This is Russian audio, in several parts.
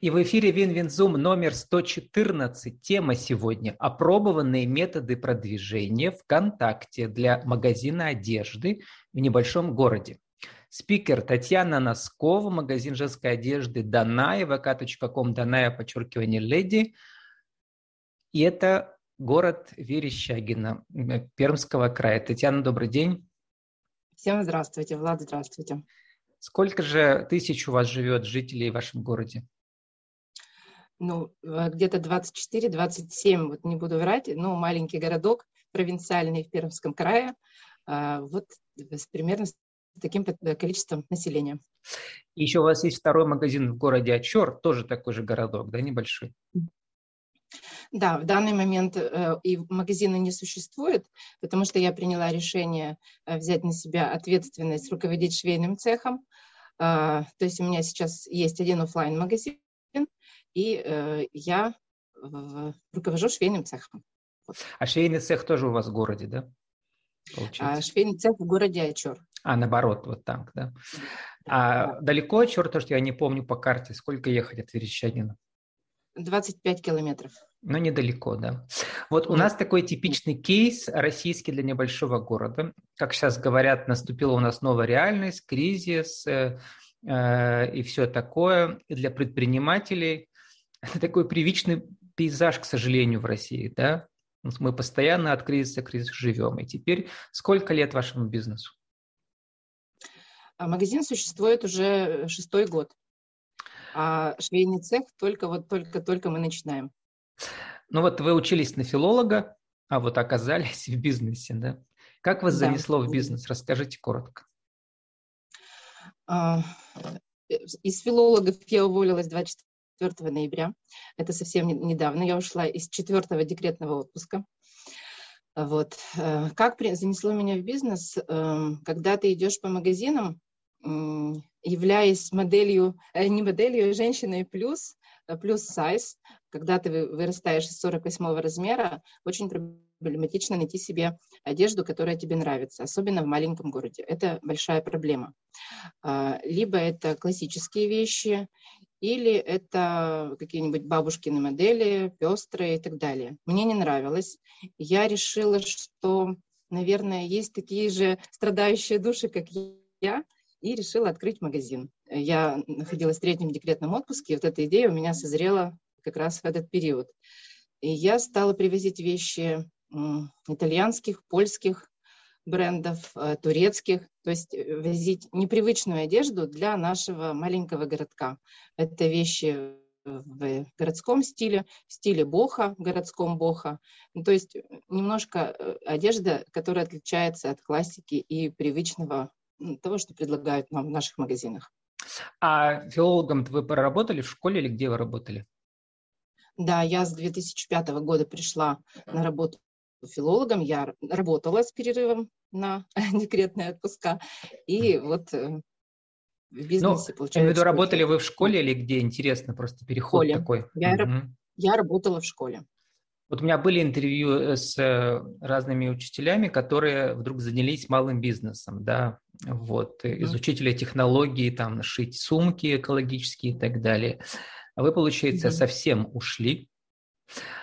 И в эфире Win-Win Zoom номер 114. Тема сегодня – опробованные методы продвижения ВКонтакте для магазина одежды в небольшом городе. Спикер Татьяна Носкова, магазин женской одежды Даная, vk.com, Даная, подчеркивание, леди. И это город Верещагино, Пермского края. Татьяна, добрый день. Всем здравствуйте, Влад, здравствуйте. Сколько же тысяч у вас живет жителей в вашем городе? Ну, э, где-то 24-27, вот не буду врать, ну, маленький городок, провинциальный в Пермском крае, а, вот примерно с таким количеством населения. И еще у вас есть второй магазин в городе Ачор, тоже такой же городок, да, небольшой? Да, в данный момент э, и магазина не существует, потому что я приняла решение э, взять на себя ответственность руководить швейным цехом. Э, то есть у меня сейчас есть один офлайн магазин и э, я э, руковожу швейным цехом. А швейный цех тоже у вас в городе, да? Получается. А швейный цех в городе Ачор. А, наоборот, вот так, да? А да. далеко Ачор, то, что я не помню по карте, сколько ехать от Верещагина? 25 километров. Но недалеко, да. Вот у нас такой типичный кейс российский для небольшого города. Как сейчас говорят, наступила у нас новая реальность, кризис э, э, и все такое. И для предпринимателей это такой привычный пейзаж, к сожалению, в России, да. Мы постоянно от кризиса к кризису живем. И теперь сколько лет вашему бизнесу? А магазин существует уже шестой год а швейный цех только вот только-только мы начинаем. Ну вот вы учились на филолога, а вот оказались в бизнесе, да? Как вас да. занесло в бизнес? Расскажите коротко. А, из филологов я уволилась 24 ноября. Это совсем недавно. Я ушла из четвертого декретного отпуска. Вот. Э, как занесло меня в бизнес? Эм, когда ты идешь по магазинам, являясь моделью, э, не моделью, а женщиной плюс, э, плюс сайз, когда ты вырастаешь из 48 размера, очень проблематично найти себе одежду, которая тебе нравится, особенно в маленьком городе. Это большая проблема. Либо это классические вещи, или это какие-нибудь бабушкины модели, пестрые и так далее. Мне не нравилось. Я решила, что, наверное, есть такие же страдающие души, как я, и решила открыть магазин. Я находилась в третьем декретном отпуске, и вот эта идея у меня созрела как раз в этот период. И я стала привозить вещи итальянских, польских брендов, э, турецких, то есть э, возить непривычную одежду для нашего маленького городка. Это вещи в городском стиле, в стиле боха, в городском боха. Ну, то есть немножко э, одежда, которая отличается от классики и привычного того, что предлагают нам в наших магазинах. А филологом вы проработали в школе или где вы работали? Да, я с 2005 года пришла на работу филологом. Я работала с перерывом на декретные отпуска. И вот э, в бизнесе, ну, получается... Я имею в виду, работали вы в школе или где? Интересно, просто переход такой. Я, угу. я работала в школе. Вот у меня были интервью э, с э, разными учителями, которые вдруг занялись малым бизнесом, да, вот, mm-hmm. из учителя технологии, там, шить сумки экологические и так далее. А вы, получается, mm-hmm. совсем ушли.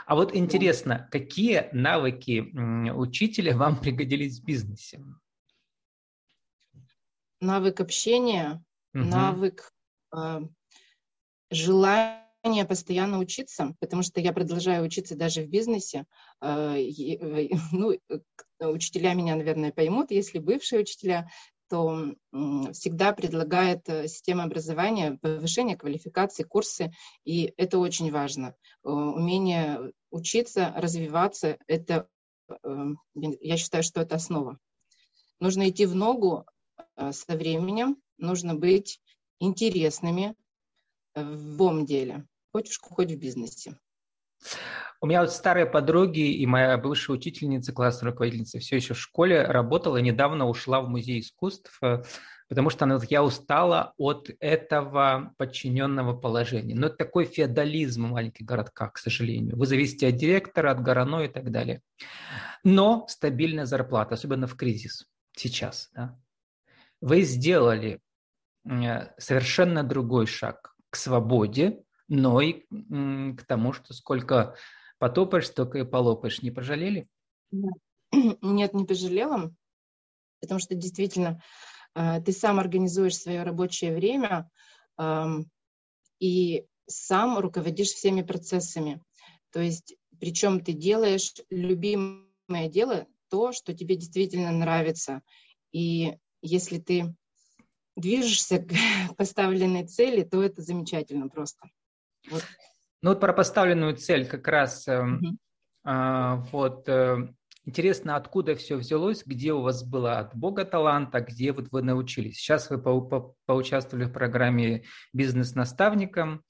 А вот интересно, mm-hmm. какие навыки учителя вам пригодились в бизнесе? Навык общения, mm-hmm. навык э, желания желание постоянно учиться, потому что я продолжаю учиться даже в бизнесе. А, э, ну, э, учителя меня, наверное, поймут, если бывшие учителя, то всегда предлагает э, система образования повышение квалификации, курсы, и это очень важно. Умение учиться, развиваться, это, я считаю, что это основа. Нужно идти в ногу со временем, нужно быть интересными, в любом деле, хоть в школе, хоть в бизнесе. У меня вот старые подруги и моя бывшая учительница, классная руководительница, все еще в школе работала, недавно ушла в музей искусств, э, потому что она говорит, я устала от этого подчиненного положения. Но это такой феодализм в маленьких городках, к сожалению. Вы зависите от директора, от горано и так далее. Но стабильная зарплата, особенно в кризис сейчас. Да? Вы сделали э, совершенно другой шаг к свободе, но и к тому, что сколько потопаешь, столько и полопаешь. Не пожалели? Нет, не пожалела, потому что действительно э, ты сам организуешь свое рабочее время и сам руководишь всеми процессами. То есть, причем ты делаешь любимое дело, то, что тебе действительно нравится. И если ты движешься к поставленной цели, то это замечательно просто. Вот. Ну вот про поставленную цель как раз угу. а, вот э, интересно, откуда все взялось, где у вас было от Бога таланта, где вот вы научились. Сейчас вы по, по, поучаствовали в программе бизнес-наставником,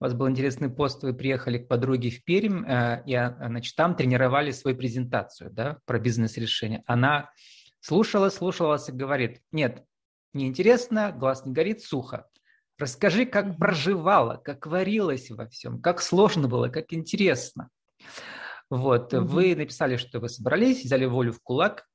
у вас был интересный пост, вы приехали к подруге в Пермь, э, и значит, там тренировали свою презентацию да, про бизнес-решение. Она слушала, слушала вас и говорит, нет, неинтересно, глаз не горит, сухо. Расскажи, как проживала, как варилась во всем, как сложно было, как интересно. Вот, угу. вы написали, что вы собрались, взяли волю в кулак,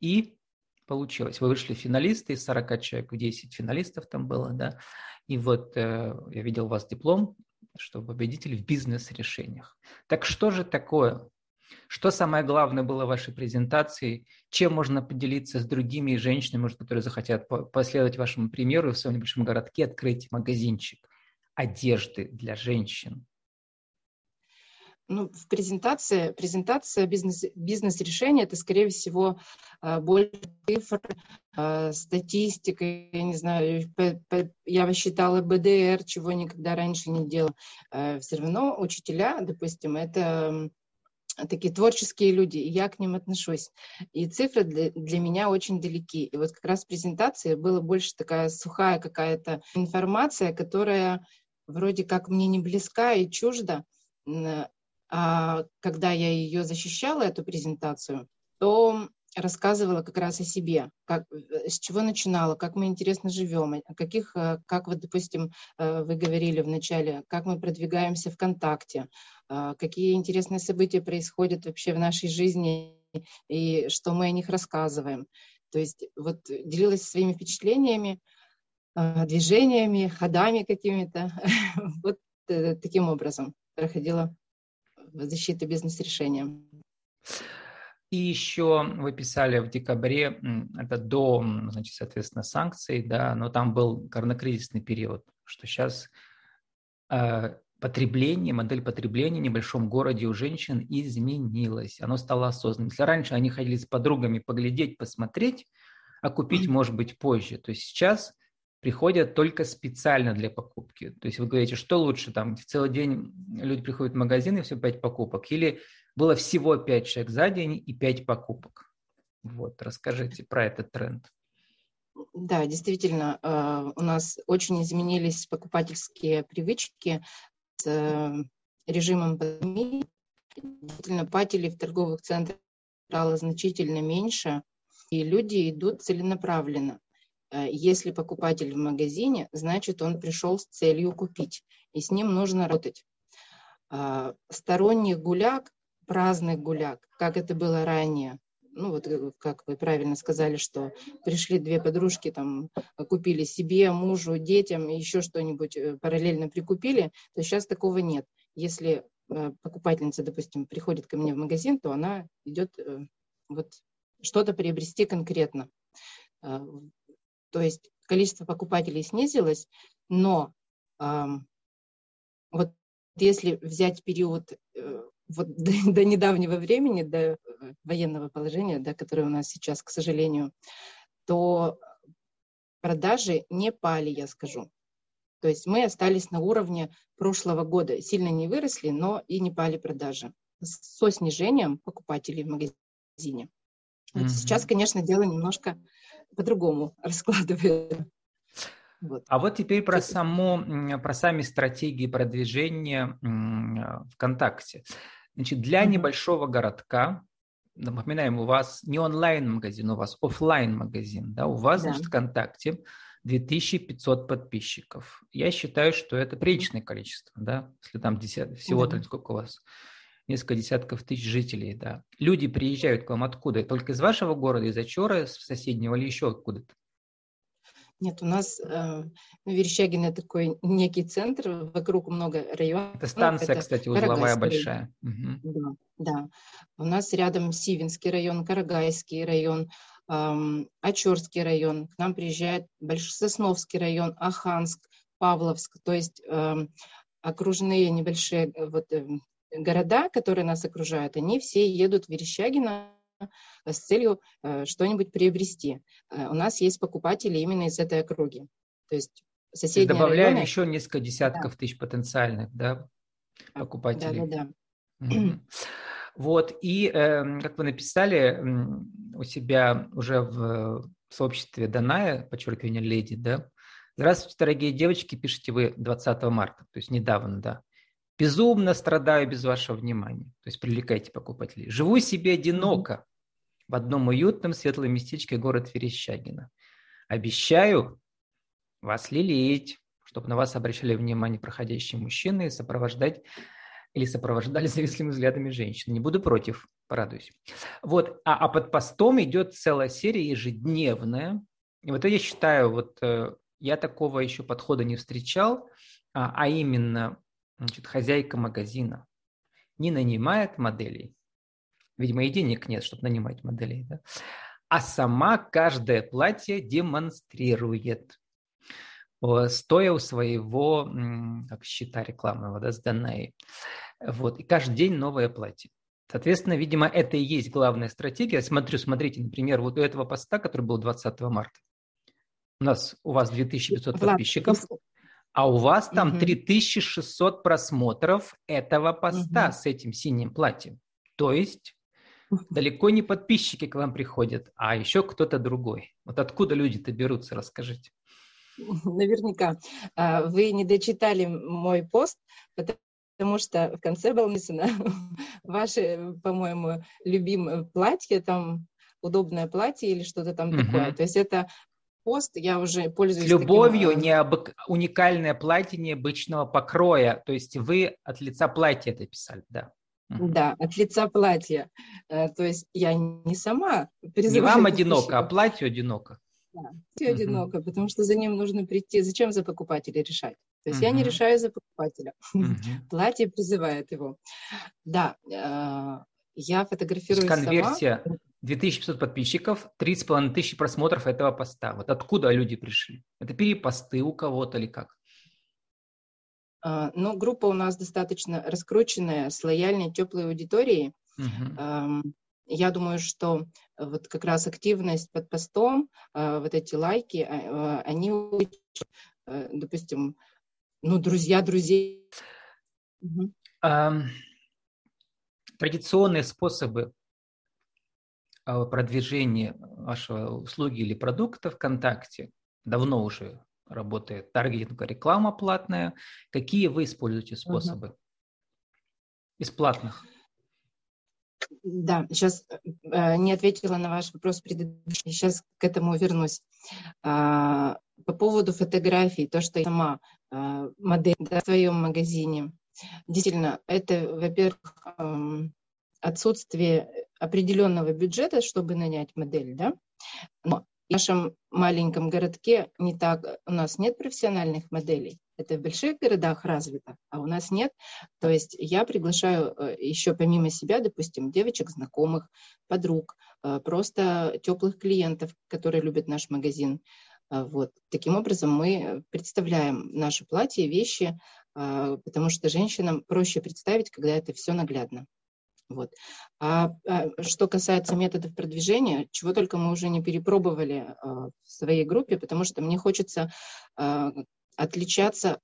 и получилось. Вы вышли финалисты, из 40 человек, 10 финалистов там было, да. И вот э, я видел у вас диплом, что победитель в бизнес-решениях. Так что же такое что самое главное было в вашей презентации? Чем можно поделиться с другими женщинами, может, которые захотят последовать вашему примеру в своем небольшом городке открыть магазинчик одежды для женщин? ну, в презентации, презентация бизнес, бизнес-решения, это, скорее всего, э, больше цифр, э, статистика, я не знаю, я считала БДР, чего никогда раньше не делала. Э, Все равно учителя, допустим, это такие творческие люди, и я к ним отношусь. И цифры для, для меня очень далеки. И вот как раз в презентации была больше такая сухая какая-то информация, которая вроде как мне не близка и чужда. А когда я ее защищала, эту презентацию, то рассказывала как раз о себе, как, э, с чего начинала, как мы интересно живем, каких, э, как вот, допустим, э, вы говорили в начале, как мы продвигаемся ВКонтакте, какие интересные события происходят вообще в нашей жизни и что мы о них рассказываем. То есть вот делилась своими впечатлениями, движениями, ходами какими-то. Вот таким образом проходила защита бизнес-решения. И еще вы писали в декабре, это до, значит, соответственно, санкций, да, но там был коронакризисный период, что сейчас э, потребление, модель потребления в небольшом городе у женщин изменилась, оно стало осознанным. Если раньше они ходили с подругами поглядеть, посмотреть, а купить, может быть, позже, то сейчас приходят только специально для покупки. То есть вы говорите, что лучше, там в целый день люди приходят в магазин и все пять покупок, или было всего 5 человек за день и 5 покупок. Вот, расскажите про этот тренд. Да, действительно, э, у нас очень изменились покупательские привычки с э, режимом пандемии. Действительно, пателей в торговых центрах стало значительно меньше, и люди идут целенаправленно. Э, если покупатель в магазине, значит, он пришел с целью купить, и с ним нужно работать. Сторонних гуляк праздных гуляк, как это было ранее. Ну вот, э, как вы правильно сказали, что пришли две подружки, там, купили себе, мужу, детям, еще что-нибудь э, параллельно прикупили, то сейчас такого нет. Если э, покупательница, допустим, приходит ко мне в магазин, то она идет вот что-то приобрести конкретно. То есть количество покупателей снизилось, но вот если взять период вот до, до недавнего времени, до э, военного положения, да, которое у нас сейчас, к сожалению, то продажи не пали, я скажу. То есть мы остались на уровне прошлого года. Сильно не выросли, но и не пали продажи. Со снижением покупателей в магазине. Вот mm-hmm. Сейчас, конечно, дело немножко по-другому раскладывается. Вот. А вот теперь про, само, про сами стратегии продвижения ВКонтакте. Значит, для mm-hmm. небольшого городка, напоминаем, у вас не онлайн-магазин, у вас офлайн магазин да, у вас, да. значит, ВКонтакте 2500 подписчиков. Я считаю, что это приличное количество, да, если там десят, всего да. сколько у вас, несколько десятков тысяч жителей, да. Люди приезжают к вам откуда? Только из вашего города, из Ачора, с соседнего или еще откуда-то? Нет, у нас э, Верещагино такой некий центр, вокруг много районов. Это станция, это кстати, узловая большая. Угу. Да, да. У нас рядом Сивинский район, Карагайский район, эм, Очерский район. К нам приезжает Большой Сосновский район, Аханск, Павловск. То есть эм, окружные небольшие э, вот, э, города, которые нас окружают, они все едут в Верещагино с целью э, что-нибудь приобрести. Э, у нас есть покупатели именно из этой округи. То есть соседние добавляем районы... еще несколько десятков да. тысяч потенциальных да, покупателей. Да, да, да. Вот, и э, как вы написали у себя уже в сообществе Даная, подчеркивание леди, да, Здравствуйте, дорогие девочки, пишите вы 20 марта, то есть недавно, да. Безумно страдаю без вашего внимания. То есть привлекайте покупателей. Живу себе одиноко в одном уютном светлом местечке город Верещагино. Обещаю вас лелеять, чтобы на вас обращали внимание проходящие мужчины и сопровождать или сопровождали завистливыми взглядами женщин. Не буду против, порадуюсь. Вот, а, а под постом идет целая серия ежедневная. И вот я считаю, вот э, я такого еще подхода не встречал, а, а именно значит, хозяйка магазина не нанимает моделей, видимо, и денег нет, чтобы нанимать моделей, да? а сама каждое платье демонстрирует, стоя у своего, как счета рекламного, да, с Данаей. Вот, и каждый день новое платье. Соответственно, видимо, это и есть главная стратегия. Смотрю, смотрите, например, вот у этого поста, который был 20 марта. У нас, у вас 2500 подписчиков. А у вас там угу. 3600 просмотров этого поста угу. с этим синим платьем. То есть далеко не подписчики к вам приходят, а еще кто-то другой. Вот откуда люди-то берутся, расскажите. Наверняка. А, вы не дочитали мой пост, потому что в конце было написано ваше, по-моему, любимое платье, там удобное платье или что-то там угу. такое. То есть это пост, я уже пользуюсь... С любовью таким... необык... уникальное платье необычного покроя, то есть вы от лица платья это писали, да? Да, от лица платья. Э, то есть я не сама. Не вам одиноко, а платью одиноко. Да, все одиноко, потому что за ним нужно прийти. Зачем за покупателя решать? То есть uh-huh. я не решаю за покупателя. Uh-huh. Платье призывает его. Да, э, я фотографирую конверсия сама. 2500 подписчиков, 30,5 тысячи просмотров этого поста. Вот откуда люди пришли? Это перепосты у кого-то или как? А, ну, группа у нас достаточно раскрученная, с лояльной, теплой аудиторией. Угу. Я думаю, что вот как раз активность под постом, а, вот эти лайки, а, они, э, допустим, ну, друзья друзей. Угу. Традиционные способы продвижения вашего услуги или продукта ВКонтакте давно уже работает таргетинг, реклама платная. Какие вы используете способы угу. из платных? Да, сейчас э, не ответила на ваш вопрос предыдущий, сейчас к этому вернусь. А, по поводу фотографий, то, что я сама а, модель да, в своем магазине, действительно, это, во-первых, э, отсутствие определенного бюджета, чтобы нанять модель, да, но в нашем маленьком городке не так, у нас нет профессиональных моделей. Это в больших городах развито, а у нас нет. То есть я приглашаю э, еще помимо себя, допустим, девочек, знакомых, подруг, э, просто теплых клиентов, которые любят наш магазин. Э, вот. Таким образом мы представляем наши платья, вещи, потому что женщинам проще представить, когда это все наглядно. Вот. А, а что касается методов продвижения, чего только мы уже не перепробовали а, в своей группе, потому что мне хочется а, отличаться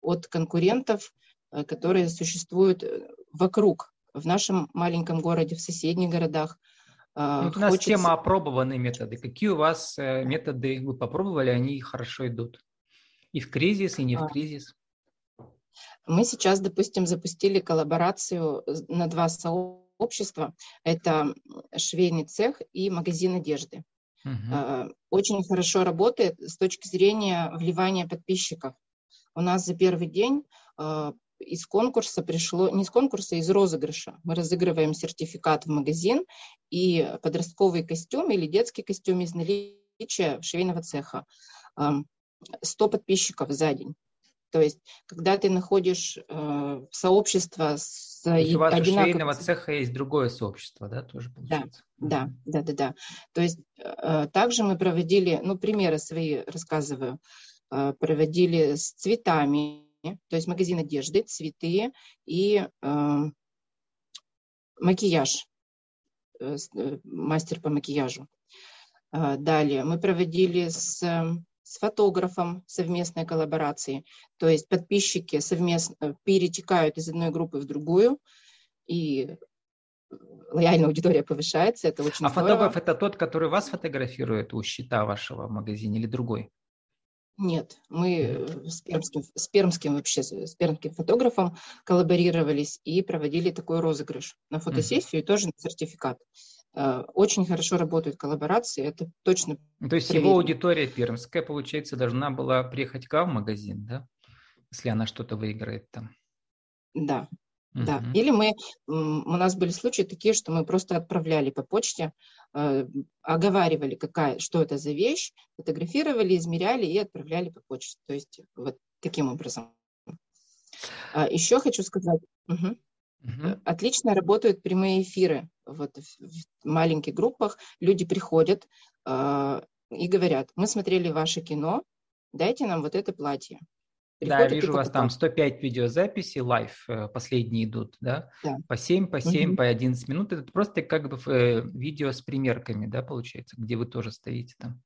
от конкурентов, а, которые существуют э, вокруг, в нашем маленьком городе, в соседних городах. А, ну, вот у нас тема опробованные методы. Какие у вас э, методы вы попробовали, они хорошо идут? И в кризис, и не в а. кризис? Мы сейчас, допустим, запустили коллаборацию на два сообщества. Это швейный цех и магазин одежды. Угу. Очень хорошо работает с точки зрения вливания подписчиков. У нас за первый день а, из конкурса пришло, не из конкурса, а из розыгрыша. Мы разыгрываем сертификат в магазин и подростковый костюм или детский костюм из наличия швейного цеха. 100 подписчиков за день. То есть, когда ты находишь э, сообщество с То есть у вас одинаковым... у швейного цеха есть другое сообщество, да, тоже получается? Да, да, да, да, да. То есть, э, также мы проводили, ну, примеры свои рассказываю, э, проводили с цветами, то есть магазин одежды, цветы и э, макияж, э, э мастер по макияжу. Э, далее мы проводили с с фотографом совместной коллаборации. То есть подписчики совместно э, перетекают из одной группы в другую, и лояльная аудитория повышается. Это очень а здорово. фотограф это тот, который вас фотографирует у счета вашего магазина или другой? Нет, мы э, с пермским, с пермским вообще, с пермским фотографом коллаборировались и проводили такой розыгрыш на фотосессию mm-hmm. и тоже на сертификат. Э, очень хорошо работают коллаборации, это точно. Ну, то есть проверено. его аудитория пермская, получается, должна была приехать к в магазин, да? Если она что-то выиграет там. Да, uh да. Или мы, у нас были случаи такие, что мы просто отправляли по почте, э, оговаривали, какая, что это за вещь, фотографировали, измеряли и отправляли по почте. То есть вот таким образом. А еще хочу сказать, угу. Угу. Отлично работают прямые эфиры. Вот в маленьких группах люди приходят э, и говорят, мы смотрели ваше кино, дайте нам вот это платье. Приходят да, я вижу у вас там 105 видеозаписей, live э, последние идут, да? да. По 7, по 7, угу. по 11 минут. Это просто как бы э, видео с примерками, да, получается, где вы тоже стоите там.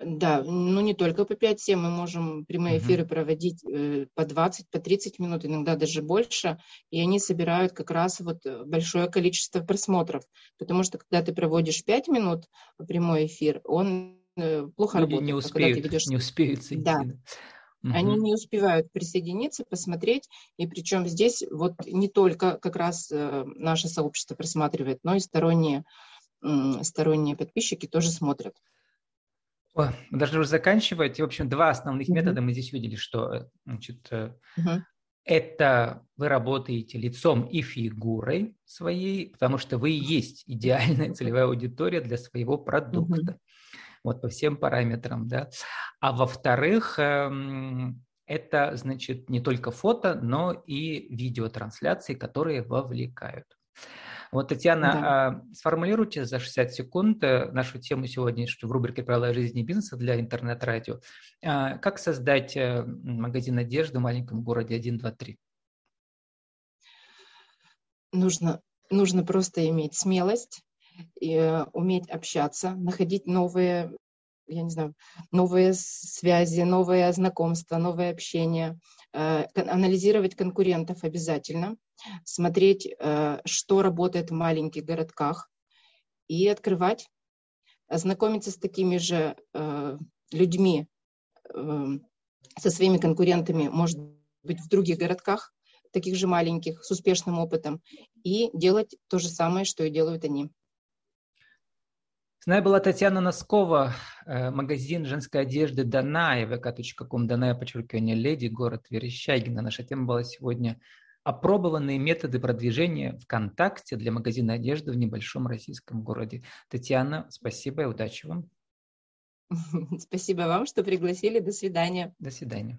Да, ну не только по 5-7, мы можем прямые эфиры uh-huh. проводить э, по 20, по 30 минут, иногда даже больше, и они собирают как раз вот э, большое количество просмотров, потому что когда ты проводишь 5 минут прямой эфир, он э, плохо Люди работает. не успеют, ведешь... не успеют зайти. Да. Угу. Они не успевают присоединиться, посмотреть, и причем здесь вот не только как раз наше сообщество просматривает, но и сторонние, сторонние подписчики тоже смотрят. Мы должны уже заканчивать. В общем, два основных mm-hmm. метода мы здесь видели, что э, значит, mm-hmm. это вы работаете лицом и фигурой своей, потому что вы и есть идеальная целевая аудитория для своего продукта. Mm-hmm. Вот по всем параметрам, да. А во-вторых, эм, это, значит, не только фото, но и видеотрансляции, которые вовлекают. Вот, Татьяна, да. а, сформулируйте за 60 секунд э, нашу тему сегодняшнюю в рубрике «Правила жизни и бизнеса» для интернет-радио. А, как создать э, магазин одежды в маленьком городе 1, 2, 3? Нужно, нужно просто иметь смелость, и, э, уметь общаться, находить новые я не знаю, новые связи, новые знакомства, новое общение, э, анализировать конкурентов обязательно, смотреть, э, что работает в маленьких городках и открывать, знакомиться с такими же э, людьми, со своими конкурентами, может быть, в других городках, таких же маленьких, с успешным опытом, и делать то же самое, что и делают они. С нами была Татьяна Носкова, э, магазин женской одежды Даная, vk.com, Даная, подчеркивание, леди, город Верещагина. Наша тема была сегодня опробованные методы продвижения ВКонтакте для магазина одежды в небольшом российском городе. Татьяна, спасибо и удачи вам. Спасибо вам, что пригласили. До свидания. До свидания.